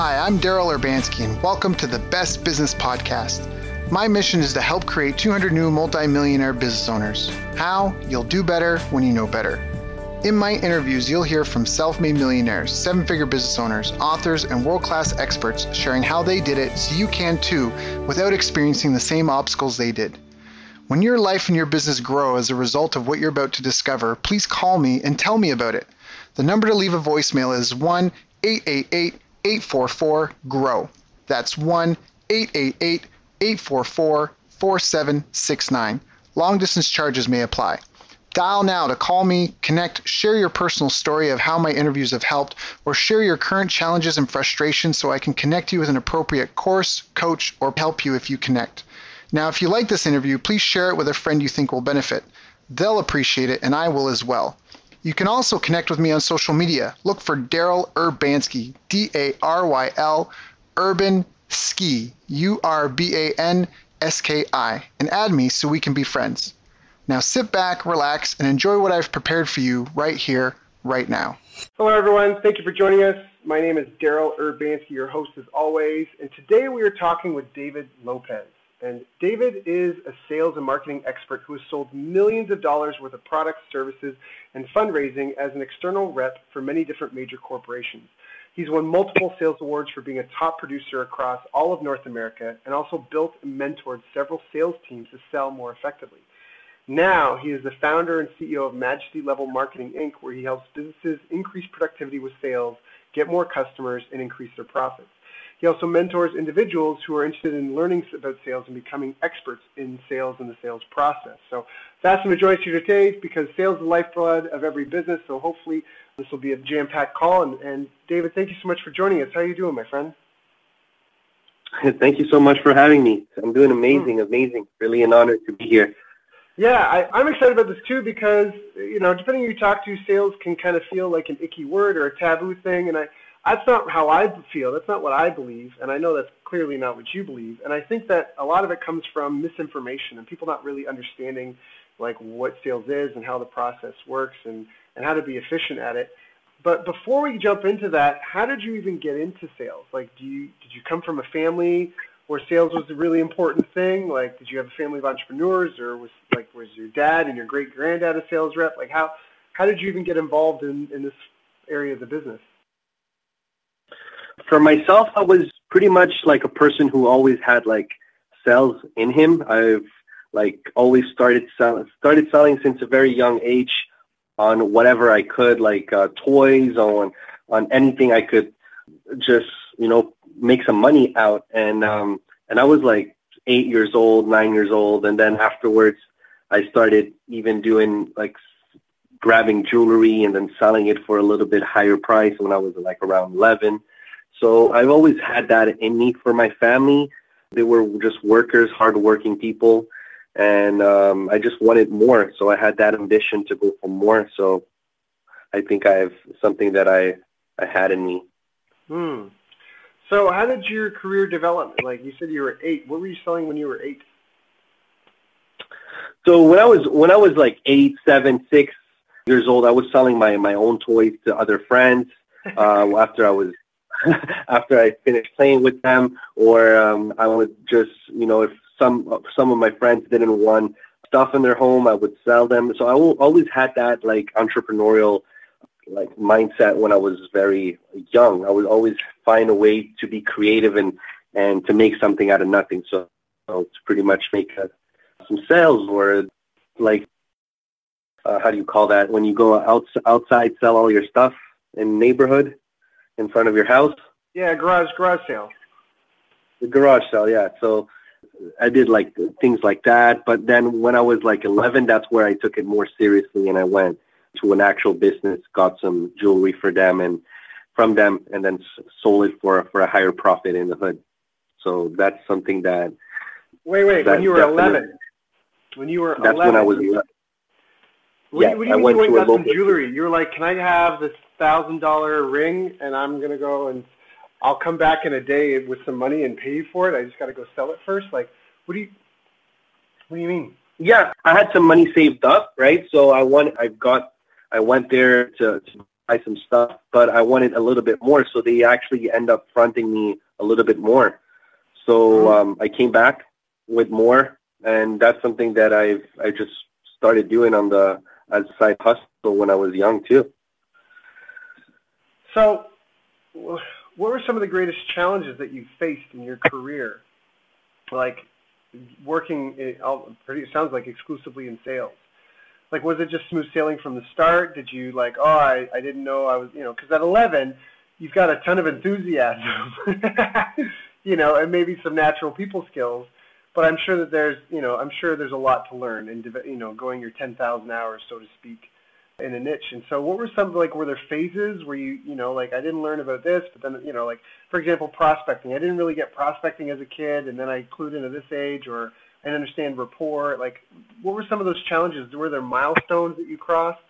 Hi, I'm Daryl Urbanski, and welcome to the Best Business Podcast. My mission is to help create 200 new multimillionaire business owners. How? You'll do better when you know better. In my interviews, you'll hear from self made millionaires, seven figure business owners, authors, and world class experts sharing how they did it so you can too without experiencing the same obstacles they did. When your life and your business grow as a result of what you're about to discover, please call me and tell me about it. The number to leave a voicemail is 1 888 844 GROW. That's 1 888 844 4769. Long distance charges may apply. Dial now to call me, connect, share your personal story of how my interviews have helped, or share your current challenges and frustrations so I can connect you with an appropriate course, coach, or help you if you connect. Now, if you like this interview, please share it with a friend you think will benefit. They'll appreciate it, and I will as well. You can also connect with me on social media. Look for Daryl Urbanski, D A R Y L, Urban Ski, U R B A N S K I, and add me so we can be friends. Now sit back, relax, and enjoy what I've prepared for you right here, right now. Hello, everyone. Thank you for joining us. My name is Daryl Urbanski, your host as always, and today we are talking with David Lopez. And David is a sales and marketing expert who has sold millions of dollars worth of products, services, and fundraising as an external rep for many different major corporations. He's won multiple sales awards for being a top producer across all of North America and also built and mentored several sales teams to sell more effectively. Now he is the founder and CEO of Majesty Level Marketing Inc., where he helps businesses increase productivity with sales, get more customers, and increase their profits. He also mentors individuals who are interested in learning about sales and becoming experts in sales and the sales process. So fasten the joints here today because sales is the lifeblood of every business. So hopefully this will be a jam-packed call. And, and David, thank you so much for joining us. How are you doing, my friend? Thank you so much for having me. I'm doing amazing, hmm. amazing. Really an honor to be here. Yeah, I, I'm excited about this too because, you know, depending who you talk to, sales can kind of feel like an icky word or a taboo thing. And I, that's not how I feel. That's not what I believe, and I know that's clearly not what you believe. And I think that a lot of it comes from misinformation and people not really understanding like what sales is and how the process works and, and how to be efficient at it. But before we jump into that, how did you even get into sales? Like, do you did you come from a family where sales was a really important thing? Like, did you have a family of entrepreneurs, or was like was your dad and your great granddad a sales rep? Like, how how did you even get involved in in this area of the business? For myself, I was pretty much like a person who always had like sales in him. I've like always started selling, started selling since a very young age on whatever I could, like uh, toys, on on anything I could, just you know make some money out. And um, and I was like eight years old, nine years old, and then afterwards I started even doing like grabbing jewelry and then selling it for a little bit higher price when I was like around eleven so I've always had that in me for my family. They were just workers, hardworking people, and um, I just wanted more. So I had that ambition to go for more. So I think I have something that I I had in me. Hmm. So how did your career develop? Like you said, you were eight. What were you selling when you were eight? So when I was when I was like eight, seven, six years old, I was selling my my own toys to other friends. Uh, after I was after I finished playing with them, or um, I would just, you know, if some some of my friends didn't want stuff in their home, I would sell them. So I always had that like entrepreneurial like mindset when I was very young. I would always find a way to be creative and and to make something out of nothing. So, so to pretty much make a, some sales or like uh, how do you call that when you go out, outside sell all your stuff in neighborhood in front of your house. Yeah, garage garage sale. The garage sale, yeah. So I did like things like that. But then when I was like 11, that's where I took it more seriously, and I went to an actual business, got some jewelry for them, and from them, and then sold it for for a higher profit in the hood. So that's something that. Wait, wait. When you were 11. When you were that's 11. That's when I was 11. What, yeah, do you, what do you I mean went you went got some jewelry? You were like, can I have this thousand dollar ring and I'm gonna go and I'll come back in a day with some money and pay you for it. I just got to go sell it first. Like, what do you what do you mean? Yeah, I had some money saved up, right? So I went. I got. I went there to, to buy some stuff, but I wanted a little bit more. So they actually end up fronting me a little bit more. So Mhm. um, I came back with more, and that's something that I've I just started doing on the as a side hustle when I was young too. So, what were some of the greatest challenges that you faced in your career? Like working, in, all- pretty, it sounds like exclusively in sales. Like, was it just smooth sailing from the start? Did you like, oh, I, I didn't know I was, you know, because at 11, you've got a ton of enthusiasm, you know, and maybe some natural people skills. But I'm sure that there's, you know, I'm sure there's a lot to learn and, you know, going your 10,000 hours, so to speak in a niche. And so what were some like were there phases where you you know like I didn't learn about this, but then you know like for example prospecting. I didn't really get prospecting as a kid, and then I clued into this age, or I didn't understand rapport. Like what were some of those challenges? Were there milestones that you crossed?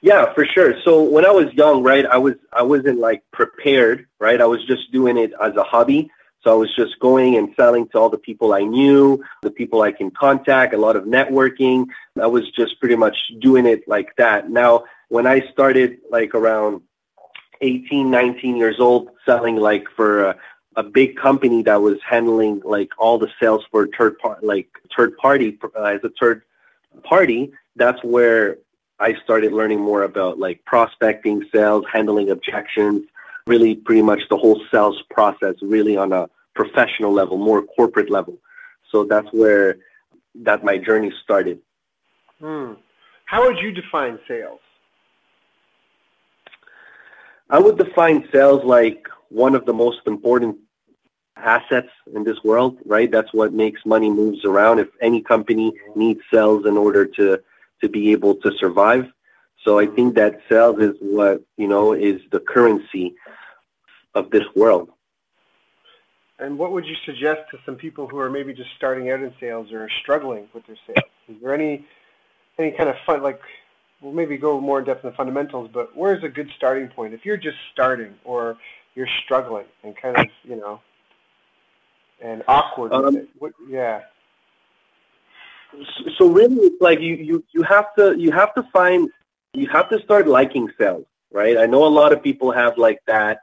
Yeah, for sure. So when I was young, right, I was I wasn't like prepared, right? I was just doing it as a hobby. So I was just going and selling to all the people I knew, the people I can contact, a lot of networking. I was just pretty much doing it like that. Now, when I started like around 18, 19 years old, selling like for a, a big company that was handling like all the sales for third part, like third party uh, as a third party, that's where I started learning more about like prospecting, sales, handling objections, really pretty much the whole sales process really on a professional level, more corporate level. So that's where that my journey started. Hmm. How would you define sales? I would define sales like one of the most important assets in this world, right? That's what makes money moves around. If any company needs sales in order to to be able to survive. So I think that sales is what, you know, is the currency of this world. And what would you suggest to some people who are maybe just starting out in sales or are struggling with their sales? Is there any any kind of fun like we'll maybe go more in depth in the fundamentals, but where's a good starting point if you're just starting or you're struggling and kind of you know and awkward with Um, it? What, yeah. So- So really, it's like you, you, you have to you have to find you have to start liking sales, right? I know a lot of people have like that.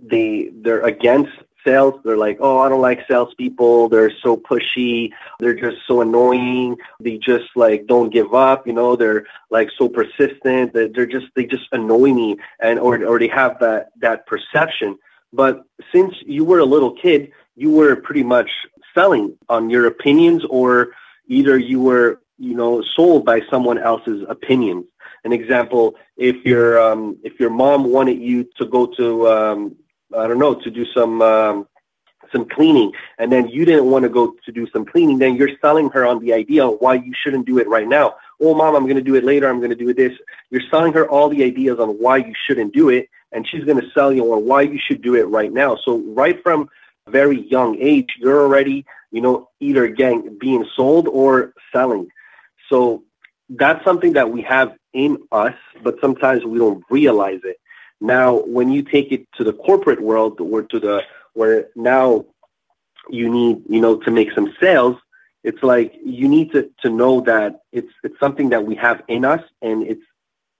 They they're against sales. They're like, oh, I don't like salespeople. They're so pushy. They're just so annoying. They just like don't give up. You know, they're like so persistent. They're just they just annoy me, and or or they have that that perception. But since you were a little kid, you were pretty much selling on your opinions or either you were you know sold by someone else's opinions an example if your um, if your mom wanted you to go to um, i don't know to do some um, some cleaning and then you didn't want to go to do some cleaning then you're selling her on the idea why you shouldn't do it right now. Oh mom i'm going to do it later i'm going to do this. You're selling her all the ideas on why you shouldn't do it and she's going to sell you on why you should do it right now. So right from very young age you're already you know either getting being sold or selling. So that's something that we have in us but sometimes we don't realize it now when you take it to the corporate world or to the where now you need you know to make some sales it's like you need to to know that it's it's something that we have in us and it's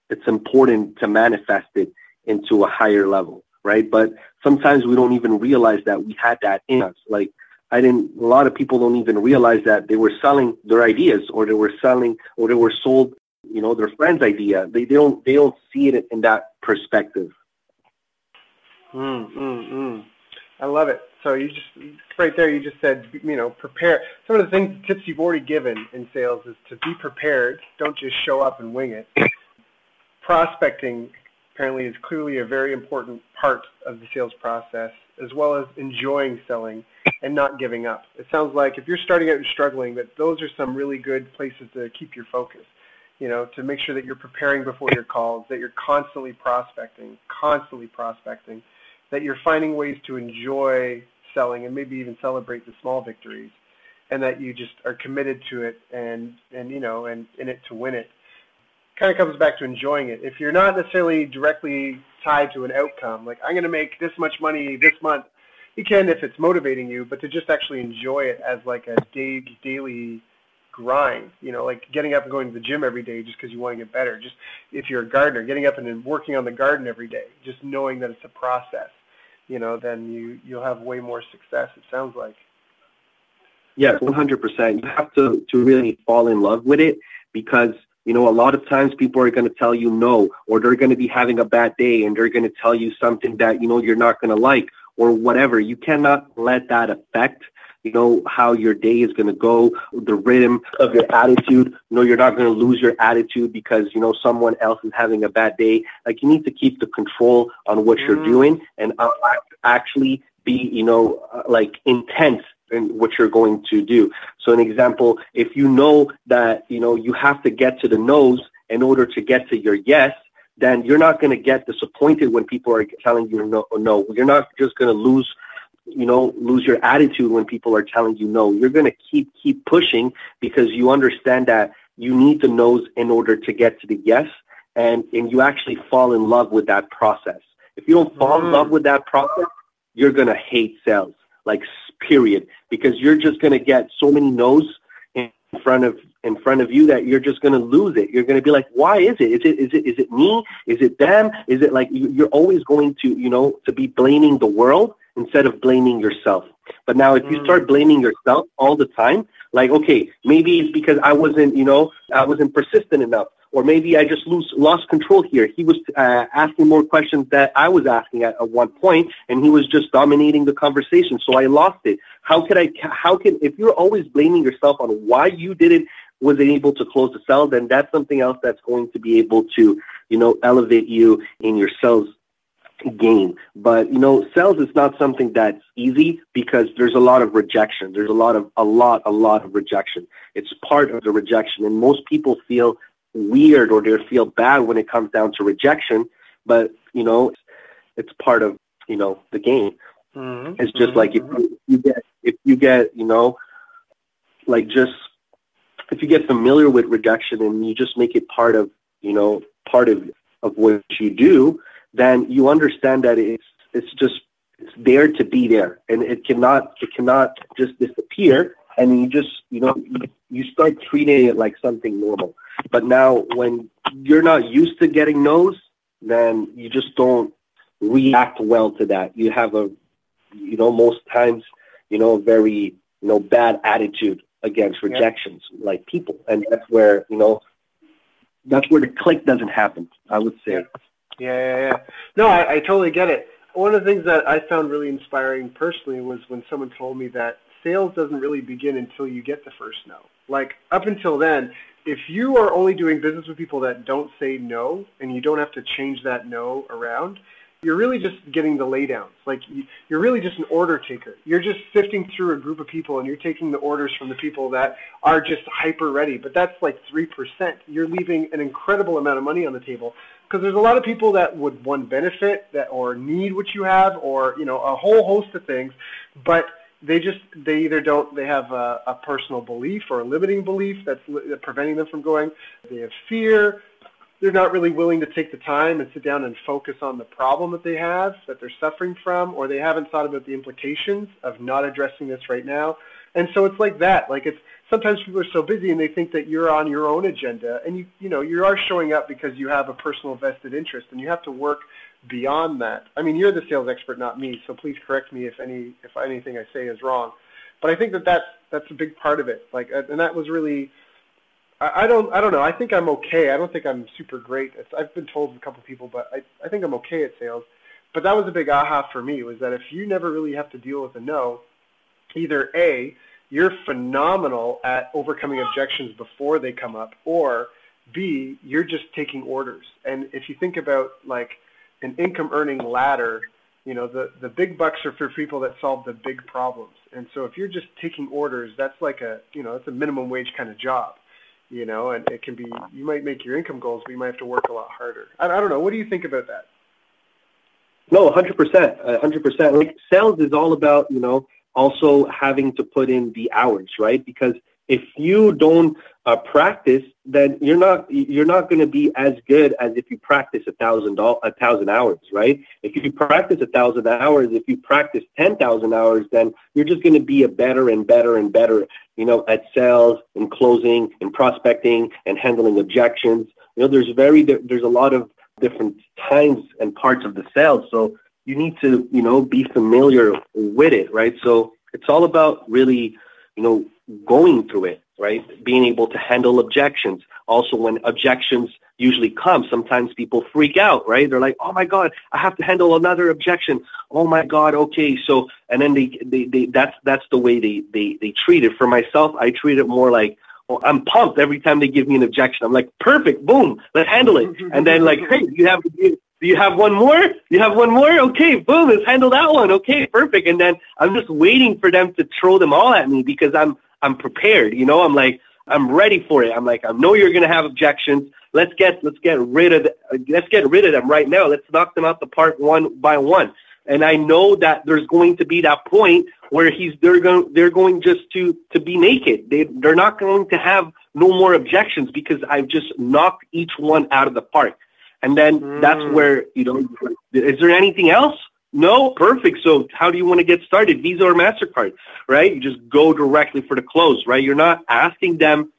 it's important to manifest it into a higher level right? But sometimes we don't even realize that we had that in us. Like i didn't a lot of people don't even realize that they were selling their ideas or they were selling or they were sold you know their friend's idea. They, they don't they don't see it in that perspective Mm, mm, mm. I love it. So you just right there, you just said, you know, prepare. Some of the things, tips you've already given in sales is to be prepared. Don't just show up and wing it. Prospecting apparently is clearly a very important part of the sales process, as well as enjoying selling and not giving up. It sounds like if you're starting out and struggling, that those are some really good places to keep your focus. You know, to make sure that you're preparing before your calls, that you're constantly prospecting, constantly prospecting that you're finding ways to enjoy selling and maybe even celebrate the small victories and that you just are committed to it and and you know and in it to win it kind of comes back to enjoying it if you're not necessarily directly tied to an outcome like i'm going to make this much money this month you can if it's motivating you but to just actually enjoy it as like a day, daily grind. You know, like getting up and going to the gym every day just because you want to get better. Just if you're a gardener, getting up and working on the garden every day, just knowing that it's a process. You know, then you you'll have way more success. It sounds like. Yes, one hundred percent. You have to to really fall in love with it because you know, a lot of times people are going to tell you no, or they're going to be having a bad day and they're going to tell you something that, you know, you're not going to like or whatever. You cannot let that affect, know, how your day is going to go, the rhythm of your attitude. You know, you're not going to lose your attitude because, you know, someone else is having a bad day. Like you need to keep the control on what mm. you're doing and uh, actually be, you know, uh, like intense in what you're going to do. So an example, if you know that, you know, you have to get to the no's in order to get to your yes, then you're not going to get disappointed when people are telling you no, no. You're not just going to lose, you know, lose your attitude when people are telling you no. You're going to keep, keep pushing because you understand that you need the no's in order to get to the yes. And, and you actually fall in love with that process. If you don't fall mm. in love with that process, you're going to hate sales, like period because you're just going to get so many no's in front of in front of you that you're just going to lose it. You're going to be like, why is it? Is it is it is it me? Is it them? Is it like you're always going to you know to be blaming the world instead of blaming yourself. But now if you start mm. blaming yourself all the time, like okay, maybe it's because I wasn't you know I wasn't persistent enough or maybe I just lose, lost control here. He was uh, asking more questions that I was asking at, at one point, and he was just dominating the conversation. So I lost it. How could I? How can if you're always blaming yourself on why you didn't wasn't able to close the sale, then that's something else that's going to be able to you know elevate you in your sales game. But you know, sales is not something that's easy because there's a lot of rejection. There's a lot of a lot a lot of rejection. It's part of the rejection, and most people feel weird or they feel bad when it comes down to rejection. But you know, it's part of you know the game. Mm-hmm. It's just mm-hmm. like if you, you get if you get you know like just if you get familiar with rejection and you just make it part of you know part of of what you do, then you understand that it's it's just it's there to be there and it cannot it cannot just disappear and you just you know you, start treating it like something normal but now when you're not used to getting no's, then you just don't react well to that. You have a, you know, most times, you know, very, you know, bad attitude against rejections, yeah. like people. And that's where, you know, that's where the click doesn't happen, I would say. Yeah, yeah, yeah. yeah. No, I, I totally get it. One of the things that I found really inspiring personally was when someone told me that sales doesn't really begin until you get the first no. Like up until then, if you are only doing business with people that don't say no and you don't have to change that no around, you're really just getting the laydowns. Like you're really just an order taker. You're just sifting through a group of people and you're taking the orders from the people that are just hyper ready. But that's like 3%. You're leaving an incredible amount of money on the table because there's a lot of people that would one benefit that or need what you have or, you know, a whole host of things. But they just they either don't they have a, a personal belief or a limiting belief that's li- preventing them from going. They have fear. They're not really willing to take the time and sit down and focus on the problem that they have that they're suffering from, or they haven't thought about the implications of not addressing this right now. And so it's like that. Like it's sometimes people are so busy and they think that you're on your own agenda, and you you know you are showing up because you have a personal vested interest, and you have to work beyond that. I mean, you're the sales expert, not me, so please correct me if any if anything I say is wrong. But I think that that's that's a big part of it. Like, and that was really. I, don't. I don't know. I think I'm okay. I don't think I'm super great. I've been told a couple people, but I, I think I'm okay at sales. But that was a big aha for me. Was that if you never really have to deal with a no, either a you're phenomenal at overcoming objections before they come up, or B, you're just taking orders. And if you think about like an income earning ladder, you know, the, the big bucks are for people that solve the big problems. And so if you're just taking orders, that's like a, you know, that's a minimum wage kind of job, you know, and it can be, you might make your income goals, but you might have to work a lot harder. I, I don't know. What do you think about that? No, 100%. 100%. Like sales is all about, you know, also having to put in the hours, right? Because if you don't uh, practice, then you're not you're not going to be as good as if you practice a thousand a thousand hours, right? If you practice a thousand hours, if you practice ten thousand hours, then you're just going to be a better and better and better, you know, at sales and closing and prospecting and handling objections. You know, there's very there's a lot of different times and parts of the sales, so you need to you know be familiar with it, right? So it's all about really you know going through it right? Being able to handle objections. Also, when objections usually come, sometimes people freak out, right? They're like, "Oh my God, I have to handle another objection." Oh my God, okay. So, and then they, they, they that's that's the way they they they treat it. For myself, I treat it more like. Well, I'm pumped every time they give me an objection. I'm like, perfect, boom, let's handle it. And then like, hey, you have do you have one more? You have one more? Okay, boom, let's handle that one. Okay, perfect. And then I'm just waiting for them to throw them all at me because I'm I'm prepared. You know, I'm like, I'm ready for it. I'm like, I know you're going to have objections. Let's get, let's get rid of, the, let's get rid of them right now. Let's knock them out the park one by one. And I know that there's going to be that point where he's, they're going, they're going just to, to be naked. They, they're not going to have no more objections because I've just knocked each one out of the park. And then mm. that's where, you know, is there anything else? No, perfect. So how do you want to get started? Visa or MasterCard, right? You just go directly for the close, right? You're not asking them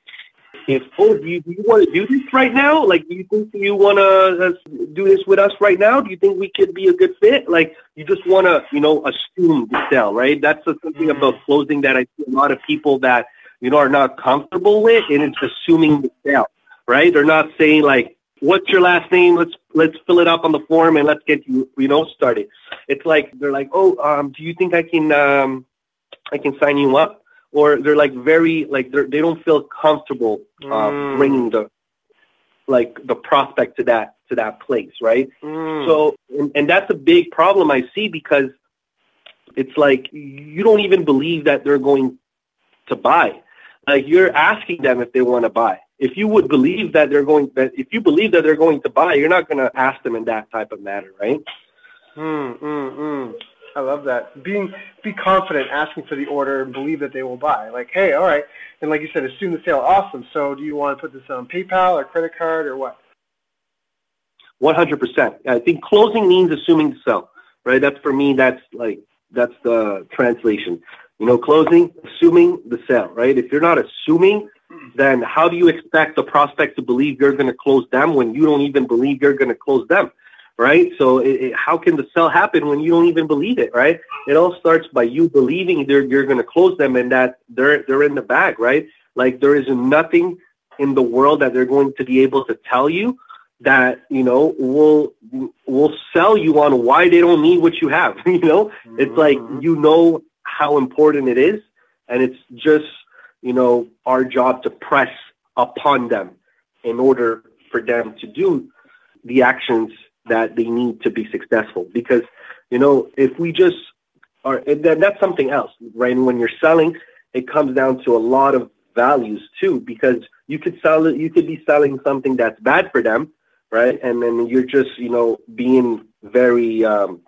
if, oh, do you, do you want to do this right now? Like, do you think you want to uh, do this with us right now? Do you think we could be a good fit? Like, you just want to, you know, assume the sale, right? That's something mm-hmm. about closing that I see a lot of people that, you know, are not comfortable with, and it's assuming the sale, right? They're not saying like, what's your last name? Let's let's fill it up on the form and let's get you you know started. It's like they're like, oh, um, do you think I can um, I can sign you up? Or they're like very like they're, they don't feel comfortable uh, mm. bringing the like the prospect to that to that place, right? Mm. So and, and that's a big problem I see because it's like you don't even believe that they're going to buy. Like you're asking them if they want to buy if you would believe that they're going that if you believe that they're going to buy, you're not going to ask them in that type of matter, right? Mm, mm, mm. I love that. Being be confident, asking for the order, and believe that they will buy. Like, hey, all right, and like you said, assume the sale. Awesome. So, do you want to put this on PayPal or credit card or what? One hundred percent. I think closing means assuming the sale, right? That's for me. That's like that's the translation. You know, closing, assuming the sale, right? If you're not assuming then how do you expect the prospect to believe you're going to close them when you don't even believe you're going to close them? Right. So it, it, how can the sell happen when you don't even believe it? Right. It all starts by you believing they're, you're going to close them and that they're, they're in the bag. Right. Like there is nothing in the world that they're going to be able to tell you that, you know, will, will sell you on why they don't need what you have. you know, mm-hmm. it's like, mm-hmm. you know how important it is. And it's just you know, our job to press upon them in order for them to do the actions that they need to be successful. Because, you know, if we just are, then that's something else, right? And when you're selling, it comes down to a lot of values too, because you could sell it, you could be selling something that's bad for them, right? And then you're just, you know, being very, um,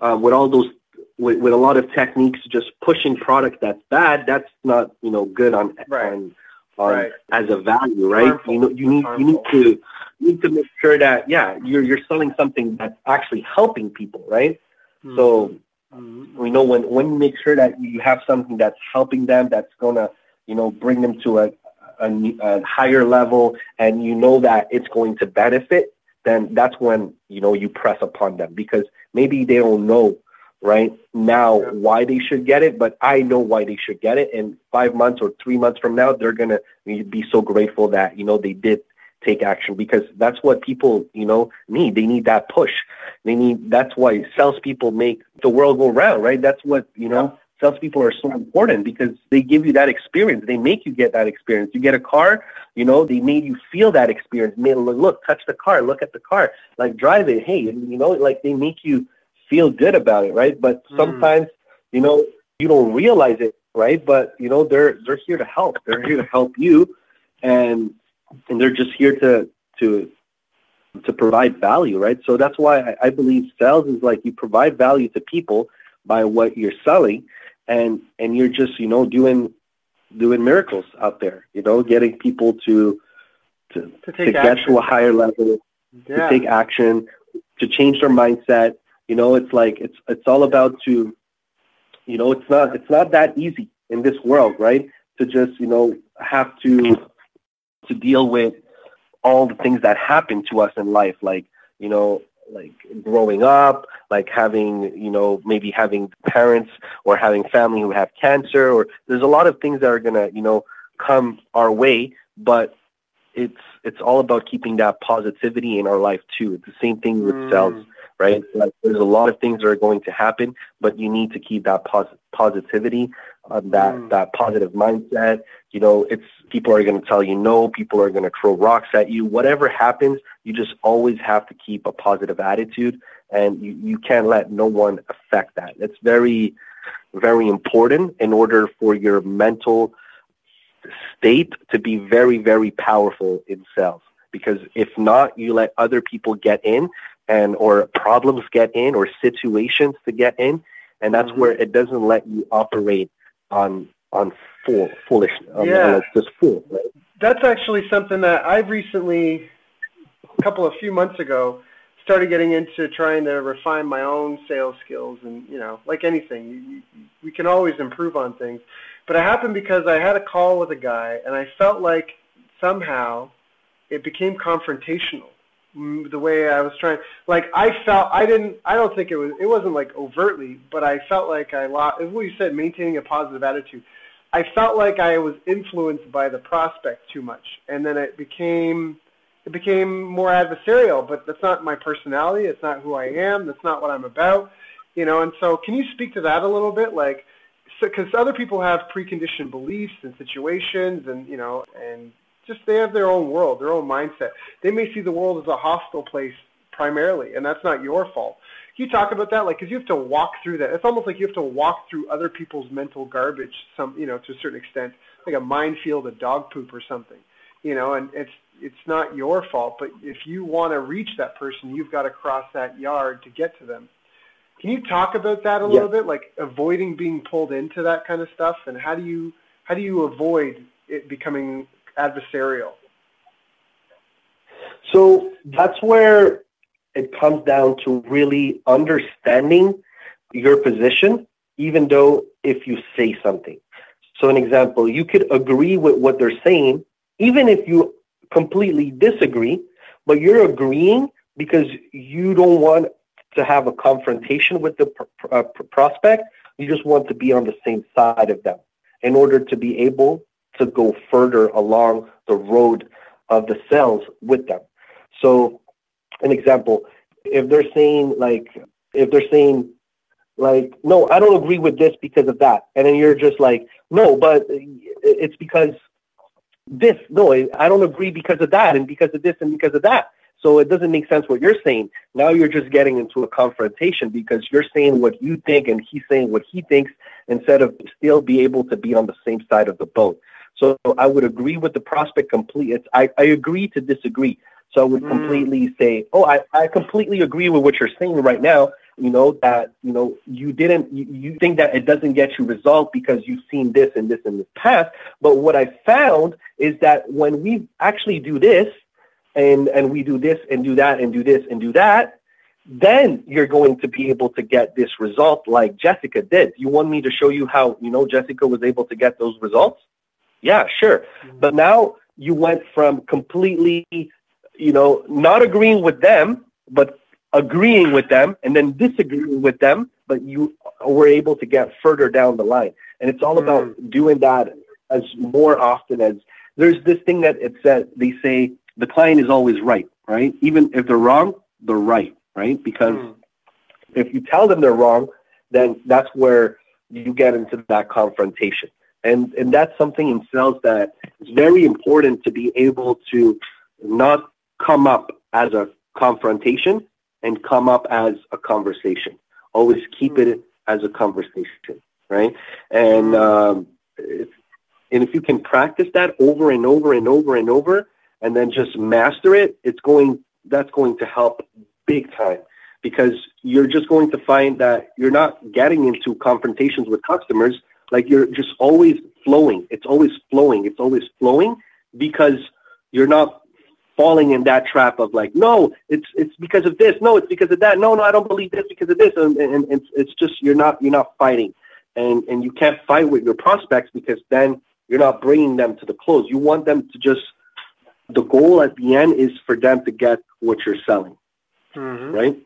uh, with all those with, with a lot of techniques, just pushing product that's bad, that's not you know good on right. on, on right. as a value, right? Harmful. You know, you need you need to you need to make sure that yeah, you're you're selling something that's actually helping people, right? Mm-hmm. So mm-hmm. we know when when you make sure that you have something that's helping them, that's gonna you know bring them to a a, a higher level, and you know that it's going to benefit, then that's when you know you press upon them because maybe they don't know right now yeah. why they should get it, but I know why they should get it. And five months or three months from now, they're gonna be so grateful that you know they did take action because that's what people you know need. They need that push. They need. That's why salespeople make the world go round, right? That's what you know. Salespeople are so important because they give you that experience. They make you get that experience. You get a car, you know, they made you feel that experience. Made, look, touch the car, look at the car, like drive it. Hey, you know, like they make you feel good about it, right? But hmm. sometimes, mm. you know, you don't realize it, right? But you know, they're they're here to help. They're here to help you, and and they're just here to to to provide value, right? So that's why I, I believe sales is like you provide value to people by what you're selling, and and you're just you know doing doing miracles out there. You know, getting people to to, To to, get to a higher level, Yeah. to take action, to change their mindset. You know, it's like it's it's all about to, you know, it's not it's not that easy in this world, right? To just you know have to to deal with all the things that happen to us in life, like you know, like growing up, like having you know maybe having parents or having family who have cancer, or there's a lot of things that are gonna you know come our way, but it's it's all about keeping that positivity in our life too. It's the same thing with Mm. sales, right? Like there's a lot of things that are going to happen, but you need to keep that pos- positivity, uh, that Mm. that positive mindset. You know, it's people are going to tell you no, people are going to throw rocks at you. Whatever happens, you just always have to keep a positive attitude, and you you can't let no one affect that. It's very very important in order for your mental state to be very, very powerful in sales. Because if not, you let other people get in and or problems get in or situations to get in, and that's Mhm. where it doesn't let you operate on on full foolish, on, Yeah. like just full. Right? That's actually something that I've recently, a couple of few months ago, started getting into trying to refine my own sales skills. And you know, like anything, you, you, we can always improve on things. But it happened because I had a call with a guy, and I felt like somehow it became confrontational. The way I was trying, like I felt, I didn't, I don't think it was, it wasn't like overtly, but I felt like I lost. What you said, maintaining a positive attitude. I felt like I was influenced by the prospect too much, and then it became it became more adversarial. But that's not my personality. It's not who I am. That's not what I'm about. You know. And so, can you speak to that a little bit, like, because other people have preconditioned beliefs and situations, and you know, and just they have their own world, their own mindset. They may see the world as a hostile place primarily, and that's not your fault. Can you talk about that? Like, because you have to walk through that. It's almost like you have to walk through other people's mental garbage, some, you know, to a certain extent, like a minefield of dog poop or something, you know. And it's it's not your fault, but if you want to reach that person, you've got to cross that yard to get to them. Can you talk about that a little bit, like avoiding being pulled into that kind of stuff, and how do you how do you avoid it becoming adversarial? So that's where it comes down to really understanding your position, even though if you say something. So an example, you could agree with what they're saying, even if you completely disagree, but you're agreeing because you don't want to have a confrontation with the pr- uh, prospect. You just want to be on the same side of them in order to be able to go further along the road of the sales with them. So, an example, if they're saying like, if they're saying like, no, I don't agree with this because of that, and then you're just like, no, but it's because this. No, I don't agree because of that, and because of this, and because of that. So it doesn't make sense what you're saying. Now you're just getting into a confrontation because you're saying what you think and he's saying what he thinks instead of still be able to be on the same side of the boat. So I would agree with the prospect completely. It's, I, I agree to disagree. So I would Mm. completely say, oh, I, I completely agree with what you're saying right now. You know, that, you know, you didn't, you, you think that it doesn't get you result because you've seen this and this in the past. But what I found is that when we actually do this and, and we do this and do that and do this and do that, then you're going to be able to get this result like Jessica did. You want me to show you how, you know, Jessica was able to get those results? Yeah, sure. But now you went from completely, you know, not agreeing with them, but agreeing with them and then disagreeing with them, but you were able to get further down the line. And it's all about doing that as more often as there's this thing that it said, they say the client is always right, right? Even if they're wrong, they're right, right? Because Mm. if you tell them they're wrong, then that's where you get into that confrontation. And and that's something in sales that is very important to be able to not come up as a confrontation and come up as a conversation. Always keep it as a conversation, right? And um, if, and if you can practice that over and over and over and over, and then just master it, it's going. That's going to help big time because you're just going to find that you're not getting into confrontations with customers like you're just always flowing. It's always flowing. It's always flowing because you're not falling in that trap of like, no, it's it's because of this. No, it's because of that. No, no, I don't believe this because of this. And, and, and it's, it's just you're not you're not fighting, and and you can't fight with your prospects because then you're not bringing them to the close. You want them to just the goal at the end is for them to get what you're selling, mm-hmm. right?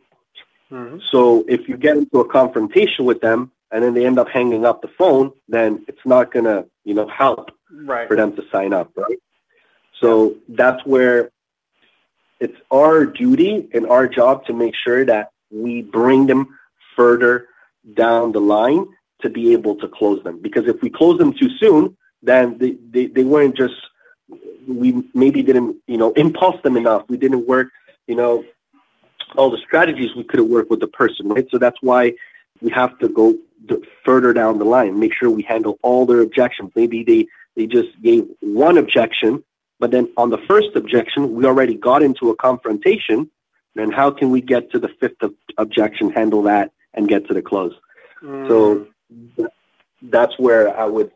Mm-hmm. So if you get into a confrontation with them and then they end up hanging up the phone, then it's not gonna, you know, help right. for them to sign up, right? So that's where it's our duty and our job to make sure that we bring them further down the line to be able to close them. Because if we close them too soon, then they, they, they weren't just we maybe didn't, you know, impulse them enough. We didn't work, you know, all the strategies we could have worked with the person, right? So that's why we have to go further down the line, make sure we handle all their objections. Maybe they, they just gave one objection, but then on the first objection, we already got into a confrontation. Then how can we get to the fifth objection, handle that, and get to the close? Mm. So that's where I would,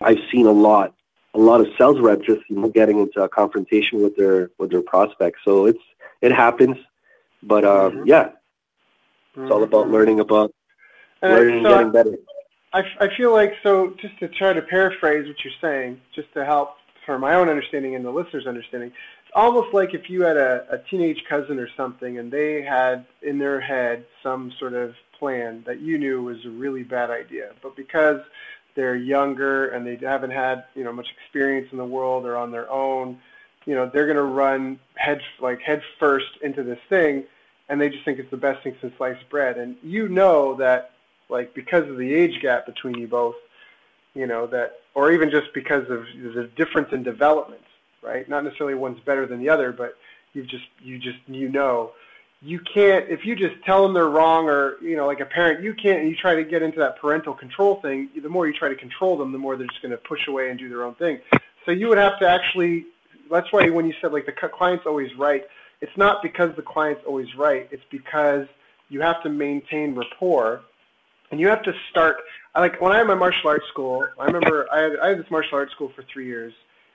I've seen a lot a lot of sales reps just you know getting into a confrontation with their with their prospects. So it's it happens, but um, mm-hmm. yeah, it's all about mm-hmm. learning about and learning so getting better. I, I feel like so just to try to paraphrase what you're saying, just to help for my own understanding and the listeners' understanding, it's almost like if you had a, a teenage cousin or something and they had in their head some sort of plan that you knew was a really bad idea, but because they're younger and they haven't had you know much experience in the world or on their own, you know they're going to run head like head first into this thing, and they just think it's the best thing since sliced bread. And you know that like because of the age gap between you both, you know that, or even just because of the difference in development, right? Not necessarily one's better than the other, but you just you just you know you can't if you just tell them they're wrong or you know like a parent you can't you try to get into that parental control thing the more you try to control them the more they're just going to push away and do their own thing so you would have to actually that's why when you said like the client's always right it's not because the client's always right it's because you have to maintain rapport and you have to start like when i had my martial arts school i remember i had, I had this martial arts school for three years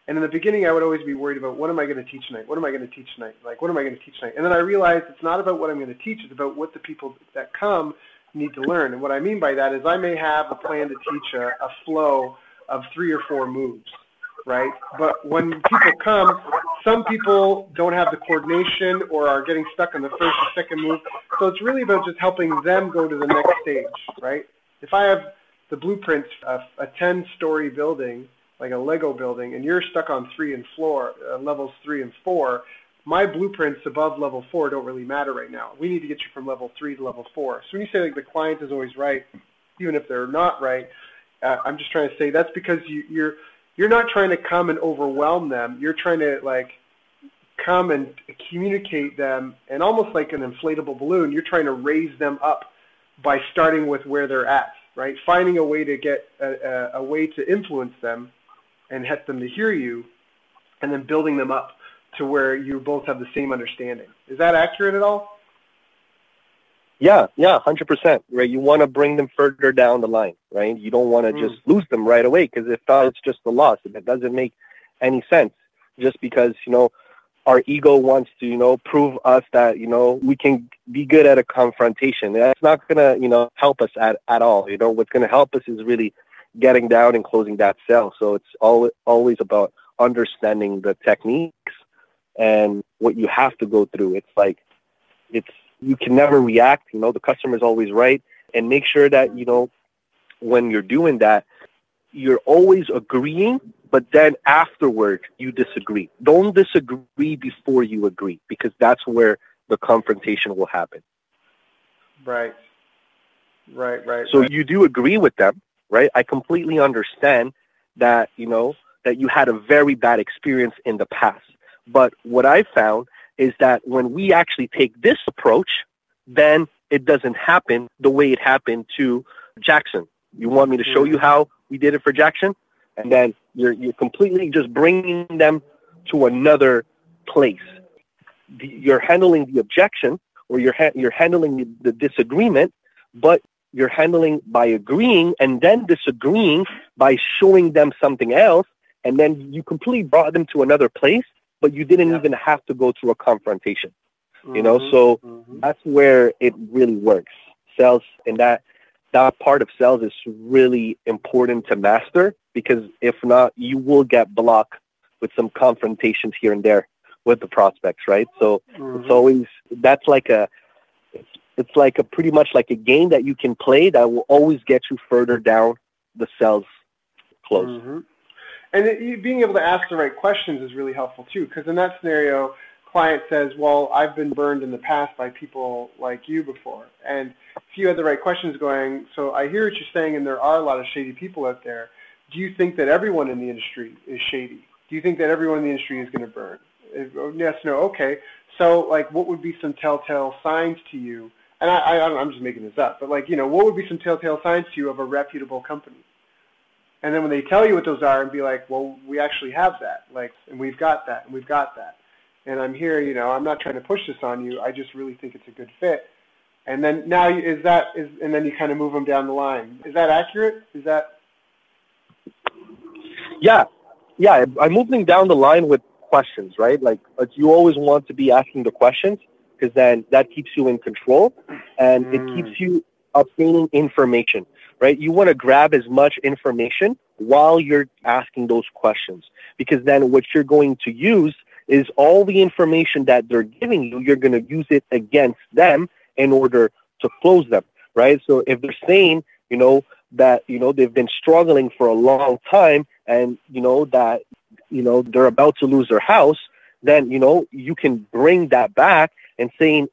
and in the beginning, I would always be worried about what am I going to teach tonight? What am I going to teach tonight? Like, what am I going to teach tonight? And then I realized it's not about what I'm going to teach. It's about what the people that come need to learn. And what I mean by that is I may have a plan to teach a, a flow of three or four moves, right? But when people come, some people don't have the coordination or are getting stuck on the first or second move. So it's really about just helping them go to the next stage, right? If I have the blueprints of a 10-story building – like a Lego building, and you're stuck on three and floor uh, levels three and four, my blueprints above level four don't really matter right now. We need to get you from level three to level four. So when you say like the client is always right, even if they're not right, uh, I'm just trying to say that's because you, you're you're not trying to come and overwhelm them. You're trying to like come and communicate them, and almost like an inflatable balloon, you're trying to raise them up by starting with where they're at, right? Finding a way to get a, a, a way to influence them and get them to hear you, and then building them up to where you both have the same understanding. Is that accurate at all? Yeah, yeah, hundred percent. Right, you want to bring them further down the line, right? You don't want to mm. just lose them right away because if not, it's just a loss. It doesn't make any sense. Just because you know our ego wants to, you know, prove us that you know we can be good at a confrontation. That's not gonna, you know, help us at at all. You know, what's gonna help us is really getting down and closing that sale. So it's all, always about understanding the techniques and what you have to go through. It's like, it's, you can never react, you know, the customer is always right. And make sure that, you know, when you're doing that, you're always agreeing, but then afterward you disagree. Don't disagree before you agree because that's where the confrontation will happen. Right. Right, right. So right. you do agree with them, right? I completely understand that, you know, that you had a very bad experience in the past. But what I found is that when we actually take this approach, then it doesn't happen the way it happened to Jackson. You want me to show mm-hmm. you how we did it for Jackson? And then you're, you're completely just bringing them to another place. You're handling the objection or you're, ha- you're handling the disagreement, but you're handling by agreeing and then disagreeing by showing them something else, and then you completely brought them to another place, but you didn't yeah. even have to go through a confrontation. Mm-hmm. You know, mm-hmm. so mm-hmm. that's where it really works. Sales and that that part of sales is really important to master because if not, you will get blocked with some confrontations here and there with the prospects, right? So mm-hmm. it's always that's like a it's, it's like a pretty much like a game that you can play that will always get you further down the sales close. And it, being able to ask the right questions is really helpful too, because in that scenario, client says, "Well, I've been burned in the past by people like you before," and if you had the right questions going, so I hear what you're saying, and there are a lot of shady people out there. Do you think that everyone in the industry is shady? Do you think that everyone in the industry is going to burn? Oh, yes, no, okay. So, like, what would be some telltale signs to you? And I, I, don't I'm just making this up, but like, you know, what would be some telltale signs to you of a reputable company? And then when they tell you what those are, and be like, well, we actually have that, like, and we've got that, and we've got that, and I'm here, you know, I'm not trying to push this on you. I just really think it's a good fit. And then now is that is, and then you kind of move them down the line. Is that accurate? Is that? Yeah, yeah. I move them down the line with questions, right? Like, you always want to be asking the questions because then that keeps you in control and mm. it keeps you obtaining information right? You want to grab as much information while you're asking those questions because then what you're going to use is all the information that they're giving you, you're going to use it against them in order to close them, right? So if they're saying, you know, that, you know, they've been struggling for a long time and, you know, that, you know, they're about to lose their house, then, you know, you can bring that back and saying,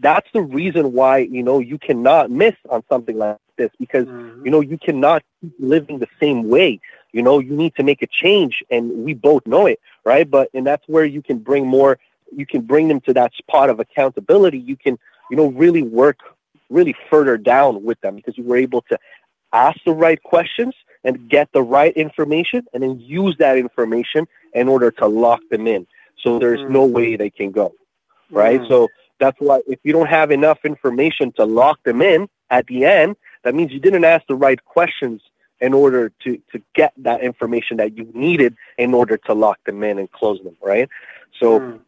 that's the reason why, you know, you cannot miss on something like this because mm-hmm. you know you cannot keep living the same way you know you need to make a change and we both know it right but and that's where you can bring more you can bring them to that spot of accountability you can you know really work really further down with them because you were able to ask the right questions and get the right information and then use that information in order to lock them in so there's mm-hmm. no way they can go right mm-hmm. so that's why if you don't have enough information to lock them in at the end that means you didn't ask the right questions in order to, to get that information that you needed in order to lock them in and close them, right? So mm.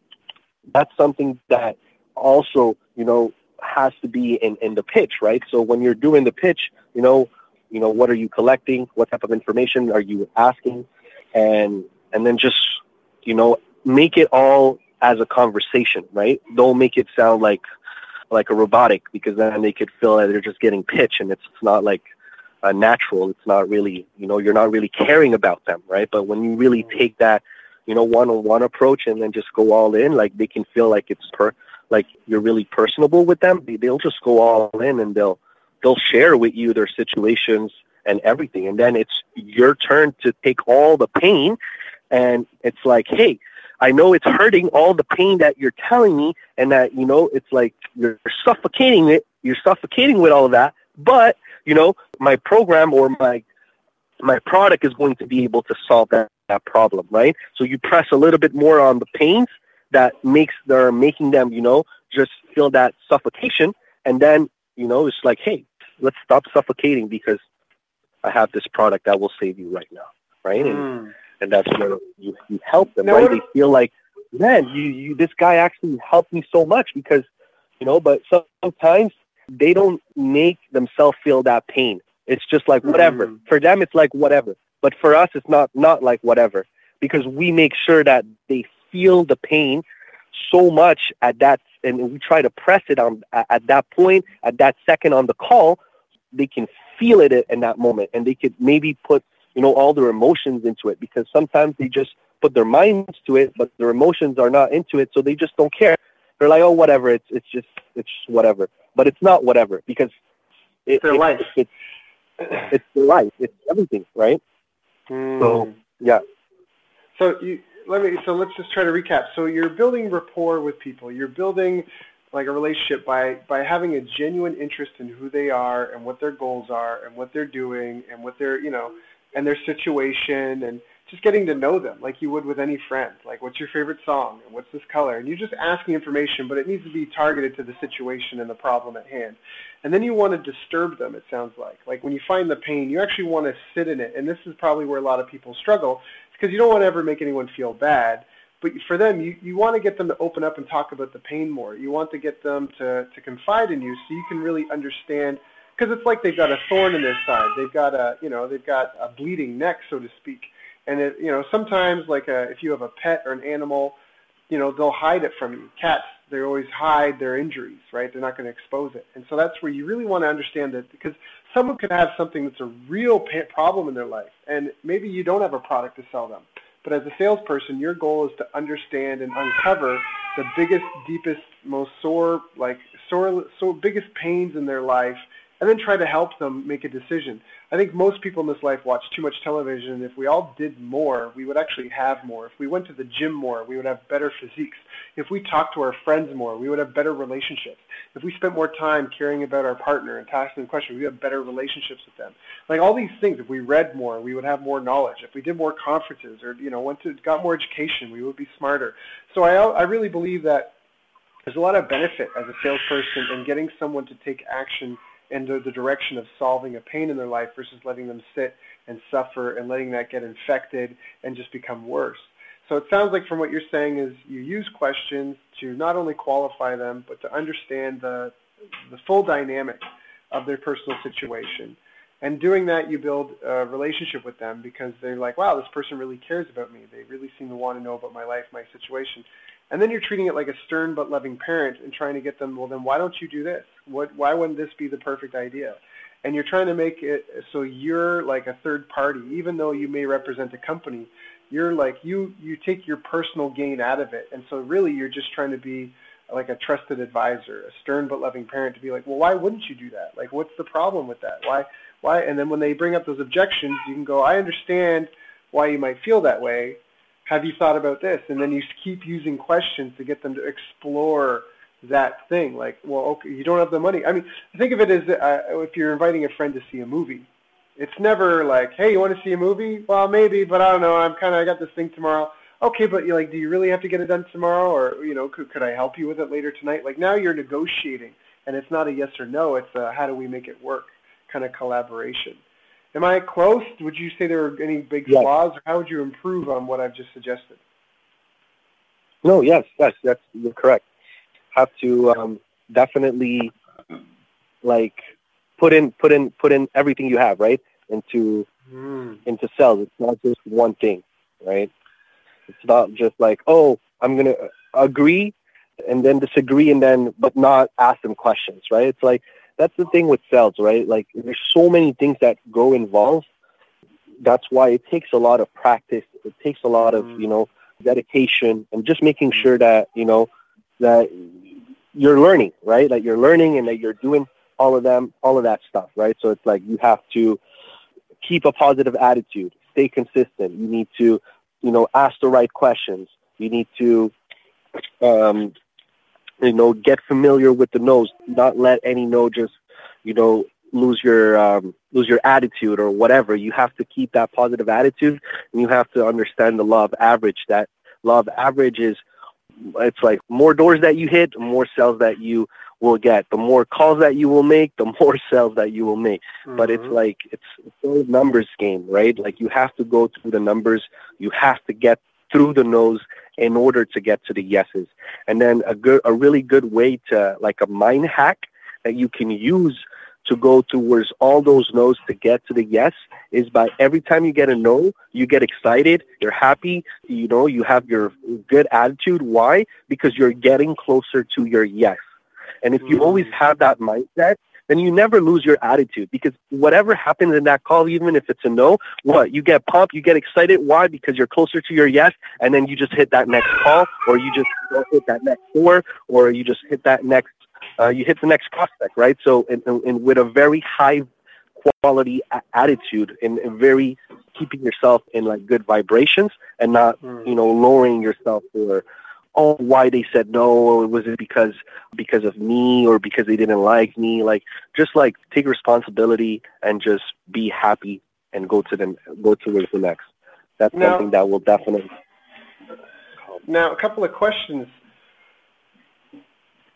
that's something that also, you know, has to be in, in the pitch, right? So when you're doing the pitch, you know, you know, what are you collecting? What type of information are you asking? And and then just, you know, make it all as a conversation, right? Don't make it sound like like a robotic because then they could feel that they're just getting pitch and it's, not like a natural. It's not really, you know, you're not really caring about them, right? But when you really take that, you know, one-on-one approach and then just go all in, like they can feel like it's per, like you're really personable with them. They, they'll just go all in and they'll they'll share with you their situations and everything. And then it's your turn to take all the pain and it's like, hey, I know it's hurting all the pain that you're telling me and that, you know, it's like you're suffocating it. You're suffocating with all of that. But, you know, my program or my my product is going to be able to solve that, that problem, right? So you press a little bit more on the pains that makes they're making them, you know, just feel that suffocation and then, you know, it's like, hey, let's stop suffocating because I have this product that will save you right now. Right. Mm and that's where you, you help them, now, right? They feel like, man, you, you this guy actually helped me so much because, you know, but sometimes they don't make themselves feel that pain. It's just like whatever. Mm. For them, it's like whatever. But for us, it's not not like whatever because we make sure that they feel the pain so much at that, and we try to press it on at that point, at that second on the call, they can feel it in that moment, and they could maybe put you know, all their emotions into it because sometimes they just put their minds to it, but their emotions are not into it, so they just don't care. They're like, oh, whatever. It's it's just it's whatever. But it's not whatever because it, it's their it, life. It's it's their life. It's everything, right? Mm. So yeah. So you let me. So let's just try to recap. So you're building rapport with people. You're building like a relationship by by having a genuine interest in who they are and what their goals are and what they're doing and what they're you know and their situation and just getting to know them like you would with any friend. Like, what's your favorite song and what's this color? And you're just asking information, but it needs to be targeted to the situation and the problem at hand. And then you want to disturb them, it sounds like. Like when you find the pain, you actually want to sit in it. And this is probably where a lot of people struggle because you don't want to ever make anyone feel bad. But for them, you, you want to get them to open up and talk about the pain more. You want to get them to, to confide in you so you can really understand because it's like they've got a thorn in their side. They've got a, you know, they've got a bleeding neck, so to speak and it, you know, sometimes like a, uh, if you have a pet or an animal, you know, they'll hide it from you. Cats, they always hide their injuries, right? They're not going to expose it. And so that's where you really want to understand that because someone could have something that's a real problem in their life, and maybe you don't have a product to sell them. But as a salesperson, your goal is to understand and uncover the biggest, deepest, most sore, like sore, so biggest pains in their life and then try to help them make a decision. I think most people in this life watch too much television. If we all did more, we would actually have more. If we went to the gym more, we would have better physiques. If we talked to our friends more, we would have better relationships. If we spent more time caring about our partner and asking them questions, we would have better relationships with them. Like all these things, if we read more, we would have more knowledge. If we did more conferences or, you know, went to, got more education, we would be smarter. So I, I really believe that there's a lot of benefit as a salesperson in getting someone to take action into the direction of solving a pain in their life versus letting them sit and suffer and letting that get infected and just become worse. So it sounds like from what you're saying is you use questions to not only qualify them, but to understand the, the full dynamic of their personal situation. And doing that, you build a relationship with them because they're like, wow, this person really cares about me. They really seem to want to know about my life, my situation. And then you're treating it like a stern but loving parent and trying to get them, well, then why don't you do this? What, why wouldn't this be the perfect idea? And you're trying to make it so you're like a third party, even though you may represent a company. You're like you you take your personal gain out of it, and so really you're just trying to be like a trusted advisor, a stern but loving parent to be like, well, why wouldn't you do that? Like, what's the problem with that? Why why? And then when they bring up those objections, you can go, I understand why you might feel that way, have you thought about this? And then you keep using questions to get them to explore that thing. Like, well, okay, you don't have the money. I mean, think of it as uh, if you're inviting a friend to see a movie. It's never like, hey, you want to see a movie? Well, maybe, but I don't know. I'm kind of, I got this thing tomorrow. Okay, but you're like, do you really have to get it done tomorrow? Or, you know, could, could I help you with it later tonight? Like now you're negotiating and it's not a yes or no. It's a how do we make it work kind of collaboration. Am I close? Would you say there are any big yes. flaws, or how would you improve on what I've just suggested? No, yes, yes, that's you're correct. Have to um, definitely like put in put in put in everything you have right into mm. into sales. It's not just one thing, right? It's not just like oh I'm gonna agree and then disagree and then but not ask them questions, right? It's like that's the thing with sales, right? Like there's so many things that go involved. That's why it takes a lot of practice. It takes a lot of, you know, dedication and just making sure that, you know, that you're learning, right? That you're learning and that you're doing all of them, all of that stuff, right? So it's like you have to keep a positive attitude, stay consistent. You need to, you know, ask the right questions. You need to um, you know, get familiar with the no's. Not let any no just, you know, lose your um, lose your attitude or whatever. You have to keep that positive attitude, and you have to understand the law of average. That law of average is it's like more doors that you hit, more sales that you will get. The more calls that you will make, the more sales that you will make. Mm-hmm. But it's mm-hmm. like it's, it's a numbers game, right? Like you have to go through the numbers. You have to get through the no's in order to get to the yeses. And then a good, a really good way to like a mind hack that you can use to go towards all those no's to get to the yes is by every time you get a no, you get excited, you're happy, you know, you have your good attitude. Why? Because you're getting closer to your yes. And if you always mm. have that mindset, then you never lose your attitude because whatever happens in that call, even if it's a no, what you get pumped, you get excited. Why? Because you're closer to your yes, and then you just hit that next call, or you just hit that next door, or you just hit that next, uh, you hit the next prospect, right? So, and, and with a very high quality a- attitude and, and very keeping yourself in like good vibrations and not, mm. you know, lowering yourself or oh, why they said no, or was it because because of me or because they didn't like me? Like just like take responsibility and just be happy and go to the go towards the next. that's now, something that will definitely. Now, a couple of questions.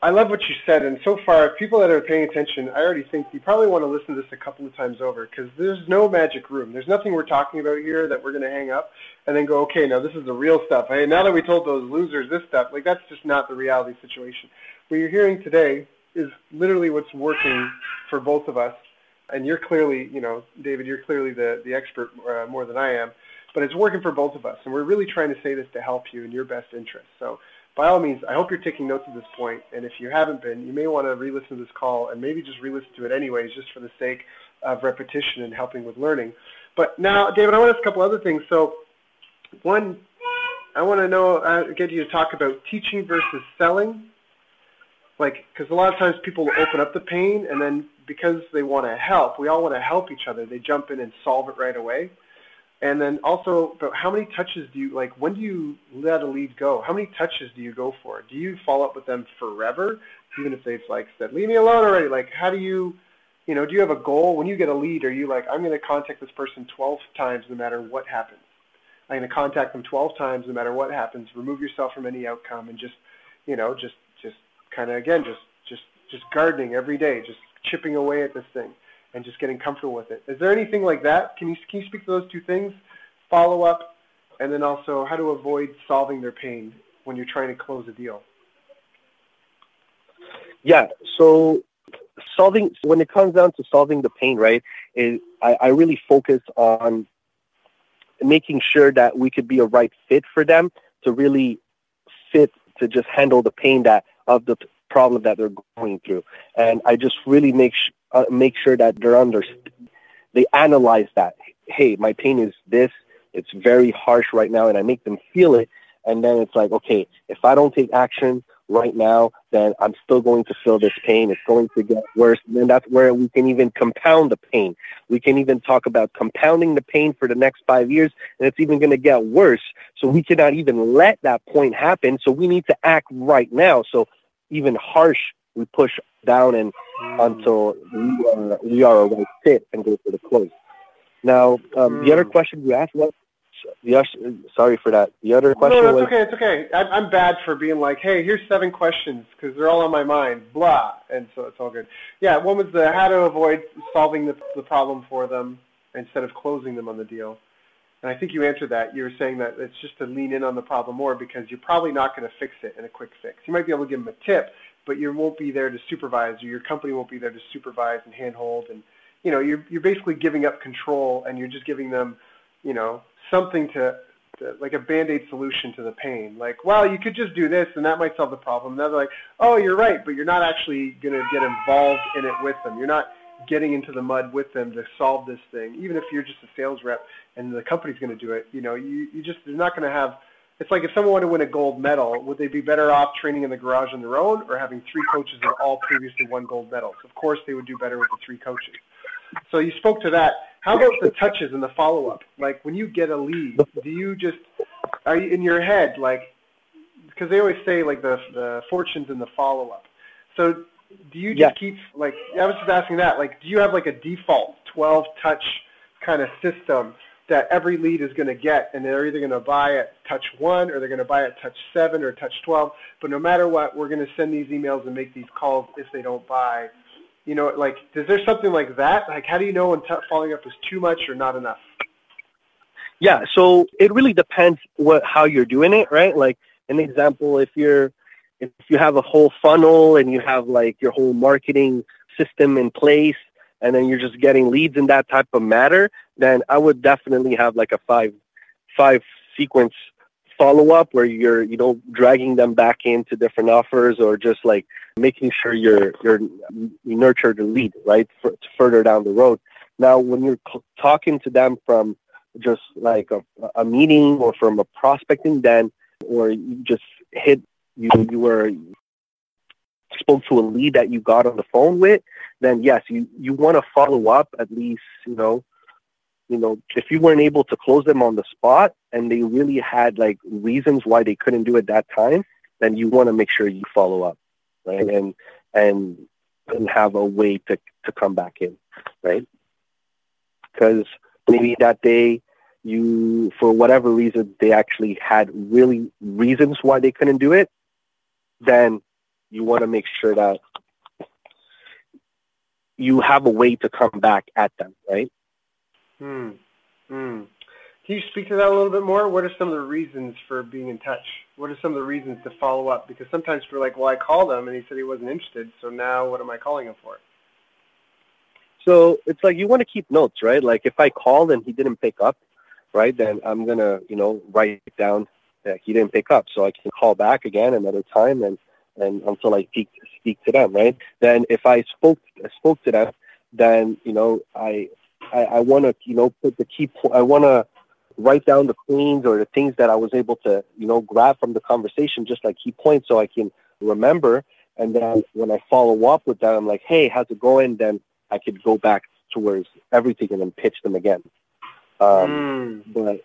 I love what you said, and so far, people that are paying attention, I already think you probably want to listen to this a couple of times over because there's no magic room. There's nothing we're talking about here that we're going to hang up and then go, okay, now this is the real stuff. Hey, now that we told those losers this stuff, like that's just not the reality situation. What you're hearing today is literally what's working for both of us, and you're clearly, you know, David, you're clearly the the expert uh, more than I am, but it's working for both of us, and we're really trying to say this to help you in your best interest. So by all means, I hope you're taking notes at this point, and if you haven't been, you may want to re-listen to this call and maybe just re-listen to it anyways, just for the sake of repetition and helping with learning. But now, David, I want to ask a couple other things. So, one, I want to know, uh, get you to talk about teaching versus selling. Like, because a lot of times people open up the pain, and then because they want to help, we all want to help each other. They jump in and solve it right away. And then also, how many touches do you like? When do you let a lead go? How many touches do you go for? Do you follow up with them forever, even if they've like said, "Leave me alone already"? Like, how do you, you know, do you have a goal when you get a lead? Are you like, I'm going to contact this person 12 times no matter what happens? I'm going to contact them 12 times no matter what happens. Remove yourself from any outcome and just, you know, just just kind of again, just just just gardening every day, just chipping away at this thing and just getting comfortable with it. Is there anything like that? Can you, can you speak to those two things? Follow up, and then also how to avoid solving their pain when you're trying to close a deal. Yeah, so solving, when it comes down to solving the pain, right, is I, I really focus on making sure that we could be a right fit for them to really fit to just handle the pain that of the problem that they're going through. And I just really make sh- uh, make sure that they're under they analyze that. Hey, my pain is this. It's very harsh right now, and I make them feel it. And then it's like, okay, if I don't take action right now, then I'm still going to feel this pain. It's going to get worse. And then that's where we can even compound the pain. We can even talk about compounding the pain for the next five years, and it's even going to get worse. So we cannot even let that point happen. So we need to act right now. So even harsh, we push down and mm. until we are, we are a right fit and go for the close. Now, um, mm. the other hmm. question you asked was, yes, sorry for that. The other question no, no, it's okay. It's okay. I'm, I'm bad for being like, hey, here's seven questions because they're all on my mind. Blah, and so it's all good. Yeah, one was the how to avoid solving the, the problem for them instead of closing them on the deal. And I think you answered that. You were saying that it's just to lean in on the problem more because you're probably not going to fix it in a quick fix. You might be able to give them a tip, but you won't be there to supervise, or your company won't be there to supervise and handhold, and you know you're you're basically giving up control, and you're just giving them, you know, something to, to like a band-aid solution to the pain. Like, well, you could just do this, and that might solve the problem. And they're like, oh, you're right, but you're not actually going to get involved in it with them. You're not getting into the mud with them to solve this thing. Even if you're just a sales rep and the company's going to do it, you know, you you just they're not going to have it's like if someone wanted to win a gold medal, would they be better off training in the garage on their own or having three coaches that all previously won gold medals? Of course, they would do better with the three coaches. So you spoke to that. How about the touches and the follow-up? Like when you get a lead, do you just are you in your head like because they always say like the the fortunes in the follow-up. So do you just yeah. keep like I was just asking that like do you have like a default 12 touch kind of system that every lead is going to get, and they're either going to buy at touch one or they're going to buy at touch seven or touch 12. But no matter what, we're going to send these emails and make these calls if they don't buy. You know, like, is there something like that? Like, how do you know when t- following up is too much or not enough? Yeah, so it really depends what how you're doing it, right? Like an example, if you're if you have a whole funnel and you have like your whole marketing system in place and then you're just getting leads in that type of matter, then I would definitely have like a five five sequence follow up where you're you know dragging them back into different offers or just like making sure you're you're you nurture the lead right for, further down the road. Now, when you're talking to them from just like a, a meeting or from a prospecting, then or you just hit you you were spoke to a lead that you got on the phone with, then yes, you, you want to follow up at least, you know, you know, if you weren't able to close them on the spot and they really had like reasons why they couldn't do it that time, then you want to make sure you follow up, right? And and and have a way to to come back in, right? Because maybe that day you, for whatever reason, they actually had really reasons why they couldn't do it, then you want to make sure that you have a way to come back at them, right? Hmm. Hmm. Can you speak to that a little bit more? What are some of the reasons for being in touch? What are some of the reasons to follow up? Because sometimes we're like, well, I called him and he said he wasn't interested, so now what am I calling him for? So it's like you want to keep notes, right? Like if I called and he didn't pick up, right, then I'm gonna, you know, write down that he didn't pick up, so I can call back again another time and and until I speak speak to them, right? Then if I spoke spoke to them, then you know I I, I want to you know put the key. Po- I want to write down the queens or the things that I was able to you know grab from the conversation, just like key points, so I can remember. And then when I follow up with them, I'm like, hey, how's it going? Then I could go back towards everything and then pitch them again. Um, mm. But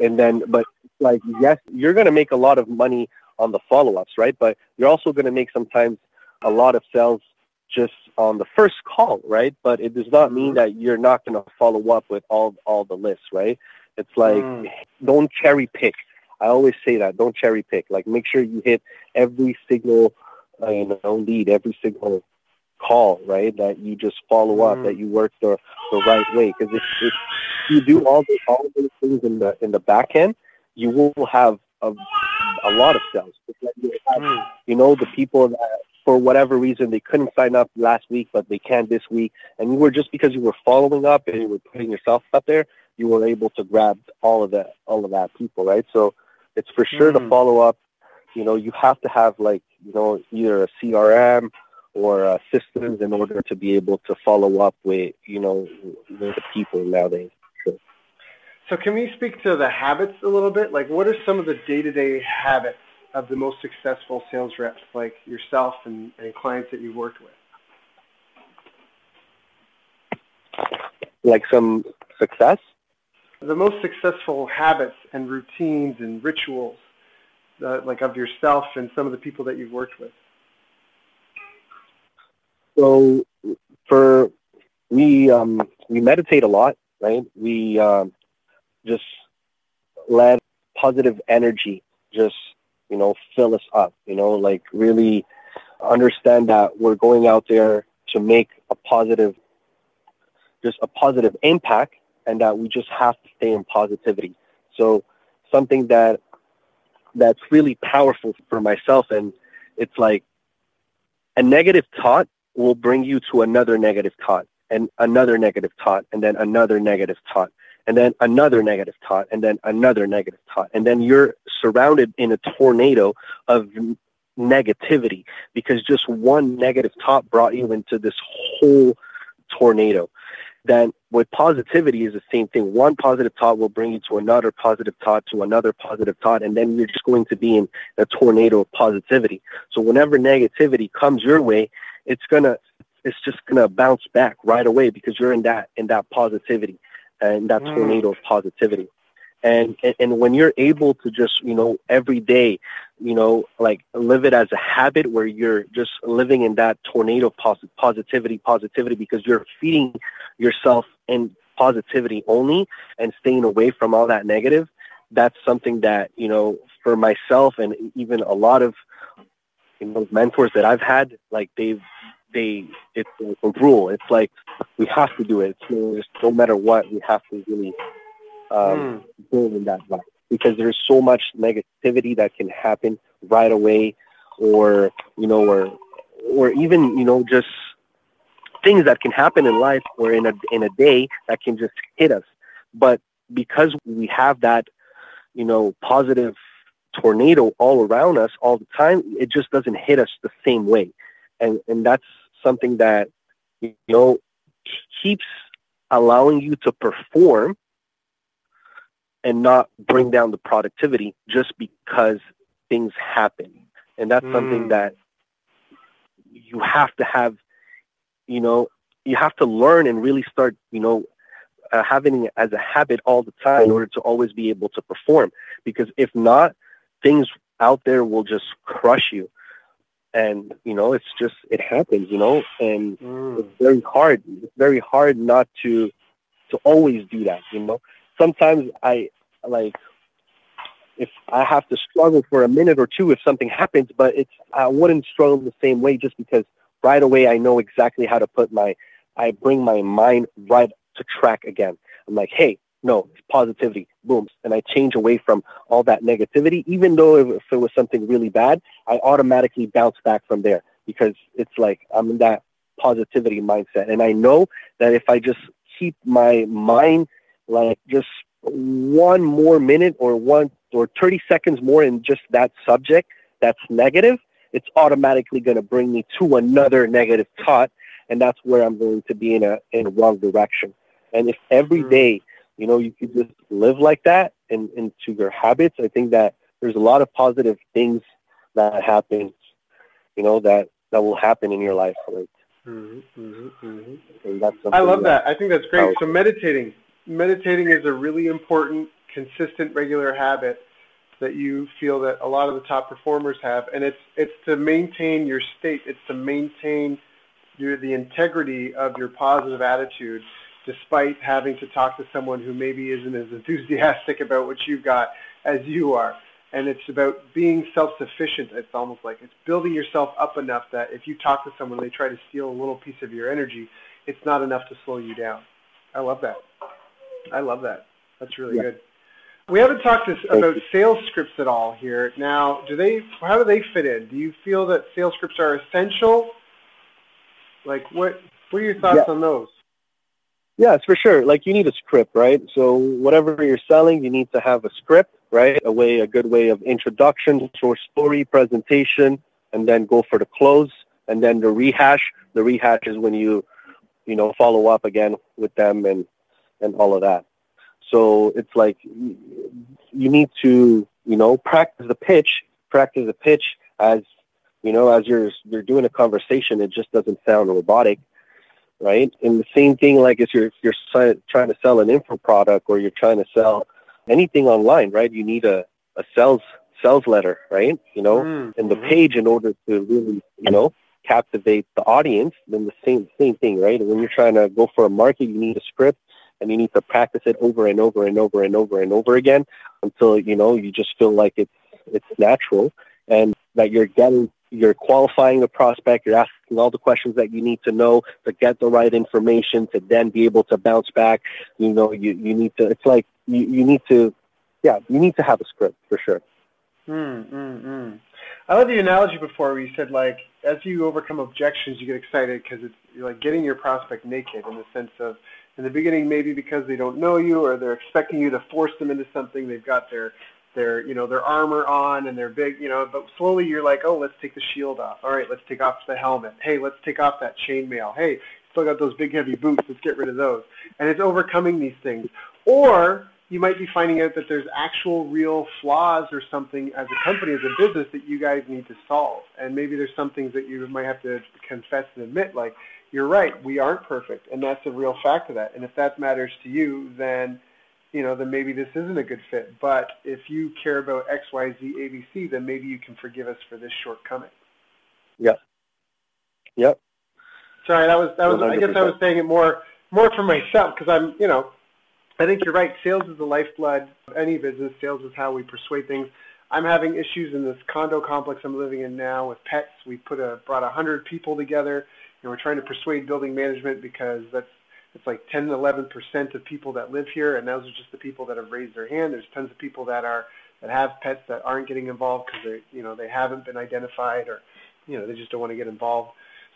and then, but like, yes, you're going to make a lot of money on the follow-ups, right? But you're also going to make sometimes a lot of sales just on the first call, right? But it does not mean that you're not going to follow up with all all the lists, right? It's like mm. don't cherry pick. I always say that don't cherry pick. Like make sure you hit every single uh, you know lead, every single call, right? That you just follow up, mm. that you work the the right way. Because if, if you do all the all those things in the in the back end, you will have a a lot of sales. You, mm. you know, the people that for whatever reason they couldn't sign up last week, but they can this week, and you were just because you were following up and you were putting yourself up there, you were able to grab all of that, all of that people, right? So it's for sure mm. to follow up. You know, you have to have like you know either a CRM or uh, systems in order to be able to follow up with you know with the people nowadays. So can we speak to the habits a little bit? Like what are some of the day-to-day habits of the most successful sales reps like yourself and, and clients that you've worked with? Like some success? The most successful habits and routines and rituals uh, like of yourself and some of the people that you've worked with. So for we um, we meditate a lot, right? We um, just let positive energy just, you know, fill us up, you know, like really understand that we're going out there to make a positive, just a positive impact and that we just have to stay in positivity. So something that that's really powerful for myself and it's like a negative thought will bring you to another negative thought and another negative thought and then another negative thought and then another negative thought, and then another negative thought. And then you're surrounded in a tornado of negativity because just one negative thought brought you into this whole tornado. Then with positivity is the same thing. One positive thought will bring you to another positive thought, to another positive thought, and then you're just going to be in a tornado of positivity. So whenever negativity comes your way, it's gonna it's just gonna bounce back right away because you're in that in that positivity and that mm. tornado of positivity. And, and and when you're able to just you know every day you know like live it as a habit where you're just living in that tornado of positivity positivity because you're feeding yourself in positivity only and staying away from all that negative that's something that you know for myself and even a lot of you know mentors that I've had like they've they it's a rule. It's like we have to do it. So no matter what, we have to really um, mm. build in that light because there's so much negativity that can happen right away, or you know, or or even you know just things that can happen in life or in a in a day that can just hit us. But because we have that, you know, positive tornado all around us all the time, it just doesn't hit us the same way. And and that's something that you know keeps allowing you to perform and not bring down the productivity just because things happen. And that's mm. something that you have to have, you know, you have to learn and really start, you know, uh, having it as a habit all the time in order to always be able to perform. Because if not, things out there will just crush you and you know it's just it happens you know and mm. it's very hard it's very hard not to to always do that you know sometimes I like if I have to struggle for a minute or two if something happens, but it's I wouldn't struggle the same way just because right away I know exactly how to put my I bring my mind right to track again. I'm like, hey, no, it's positivity, boom, and I change away from all that negativity. Even though if it was something really bad, I automatically bounce back from there because it's like I'm in that positivity mindset, and I know that if I just keep my mind like just one more minute or one or 30 seconds more in just that subject that's negative, it's automatically going to bring me to another negative thought. And that's where I'm going to be in a, in a wrong direction. And if every day mm-hmm. day, you know, you could just live like that and into your habits, I think that there's a lot of positive things that happen, you know, that, that will happen in your life. Like, mm-hmm, mm-hmm, mm-hmm. I love that. that. I think that's great. So meditating, meditating is a really important, consistent, regular habit that you feel that a lot of the top performers have, and it's it's to maintain your state. It's to maintain your the integrity of your positive attitude, despite having to talk to someone who maybe isn't as enthusiastic about what you've got as you are. And it's about being self-sufficient. It's almost like it's building yourself up enough that if you talk to someone, they try to steal a little piece of your energy. It's not enough to slow you down. I love that. I love that. That's really yeah. good. We haven't talked this, about sales scripts at all here. Now, do they? How do they fit in? Do you feel that sales scripts are essential? Like, what? What are your thoughts yeah. on those? It's for sure. Like, you need a script, right? So, whatever you're selling, you need to have a script, right? A way, a good way of introduction, short story, presentation, and then go for the close, and then the rehash. The rehash is when you, you know, follow up again with them and and all of that. So it's like you need to, you know, practice the pitch, practice the pitch as, you know, as you're you're doing a conversation. It just doesn't sound robotic, right? And the same thing, like if you're if you're trying to sell an info product or you're trying to sell anything online, right? You need a a sales sales letter, right? You know, mm-hmm. and the page in order to really, you know, captivate the audience. Then the same same thing, right? When you're trying to go for a market, you need a script and you need to practice it over and over and over and over and over again until you know you just feel like it's it's natural and that you're getting you're qualifying the prospect you're asking all the questions that you need to know to get the right information to then be able to bounce back you know you, you need to it's like you, you need to yeah you need to have a script for sure mm, mm, mm. I love the analogy before where you said like as you overcome objections you get excited because it's you're like getting your prospect naked in the sense of in the beginning maybe because they don't know you or they're expecting you to force them into something they've got their their you know their armor on and they're big you know but slowly you're like oh let's take the shield off. All right let's take off the helmet. Hey let's take off that chainmail. Hey still got those big heavy boots. Let's get rid of those. And it's overcoming these things. Or you might be finding out that there's actual real flaws or something as a company as a business that you guys need to solve. And maybe there's some things that you might have to confess and admit like you're right. We aren't perfect, and that's a real fact of that. And if that matters to you, then you know, then maybe this isn't a good fit. But if you care about X, Y, Z, A, B, C, then maybe you can forgive us for this shortcoming. Yep. Yep. Sorry, that was that was. 100%. I guess I was saying it more more for myself because I'm, you know, I think you're right. Sales is the lifeblood of any business. Sales is how we persuade things. I'm having issues in this condo complex I'm living in now with pets. We put a brought a hundred people together and we're trying to persuade building management because that's it's like 10 to 11 percent of people that live here, and those are just the people that have raised their hand. There's tons of people that are that have pets that aren't getting involved because they you know they haven't been identified or you know they just don't want to get involved.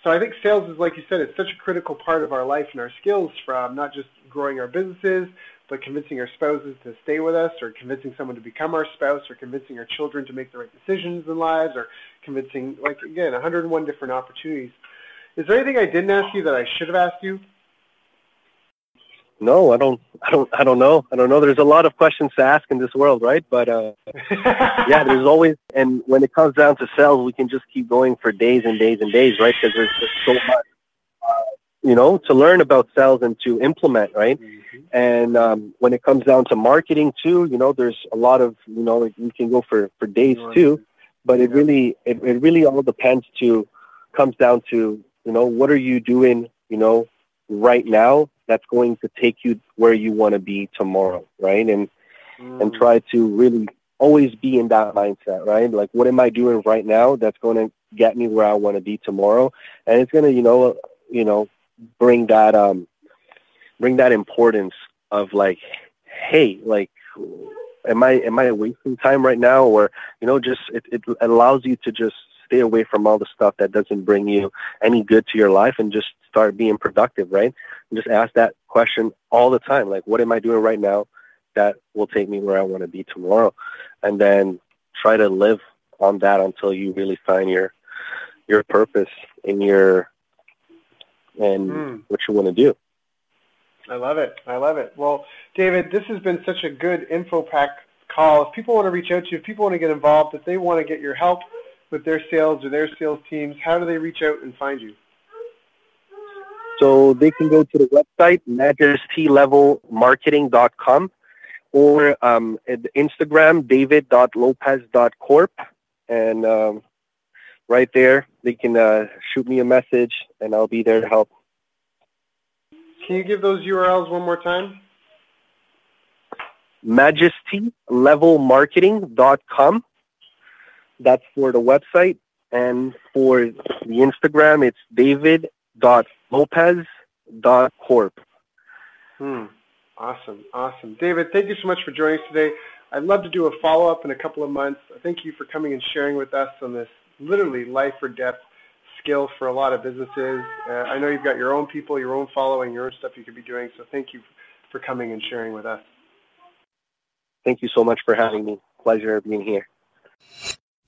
So I think sales is like you said, it's such a critical part of our life and our skills from not just growing our businesses, but convincing our spouses to stay with us, or convincing someone to become our spouse, or convincing our children to make the right decisions in lives, or convincing, like again, 101 different opportunities is there anything I didn't ask you that I should have asked you? No, I don't. I don't. I don't know. I don't know. There's a lot of questions to ask in this world, right? But uh, yeah, there's always. And when it comes down to sales, we can just keep going for days and days and days, right? Because there's just so much, uh, you know, to learn about sales and to implement, right? Mm-hmm. And um, when it comes down to marketing too, you know, there's a lot of, you know, like we can go for for days too. But it really, it, it really all depends to comes down to you know, what are you doing, you know, right now that's going to take you where you want to be tomorrow, right? And mm. and try to really always be in that mindset, right? Like, what am I doing right now that's going to get me where I want to be tomorrow? And it's going to, you know, you know, bring that um, bring that importance of like, hey, like, am I am I wasting time right now, or you know, just it, it allows you to just stay away from all the stuff that doesn't bring you any good to your life and just start being productive, right? And just ask that question all the time, like, what am I doing right now that will take me where I want to be tomorrow? And then try to live on that until you really find your your purpose in your and mm. what you want to do. I love it. I love it. Well, David, this has been such a good info pack call. If people want to reach out to you, if people want to get involved, if they want to get your help with their sales or their sales teams, how do they reach out and find you? So they can go to the website, majestylevelmarketing.com or um, at Instagram, david.lopez.corp. And um, right there, they can uh, shoot me a message and I'll be there to help. Can you give those URLs one more time? majestylevelmarketing.com. That's for the website. And for the Instagram, it's david.lopez.corp. Hmm. Awesome. Awesome. David, thank you so much for joining us today. I'd love to do a follow-up in a couple of months. Thank you for coming and sharing with us on this literally life or death skill for a lot of businesses. Uh, I know you've got your own people, your own following, your own stuff you could be doing. So thank you for coming and sharing with us. Thank you so much for having me. Pleasure being here.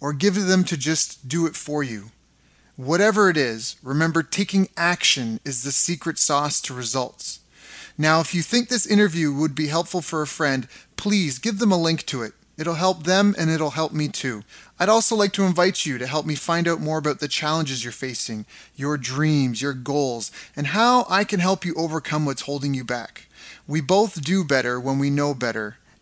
or give them to just do it for you? Whatever it is, remember taking action is the secret sauce to results. Now, if you think this interview would be helpful for a friend, please give them a link to it. It'll help them and it'll help me too. I'd also like to invite you to help me find out more about the challenges you're facing, your dreams, your goals, and how I can help you overcome what's holding you back. We both do better when we know better,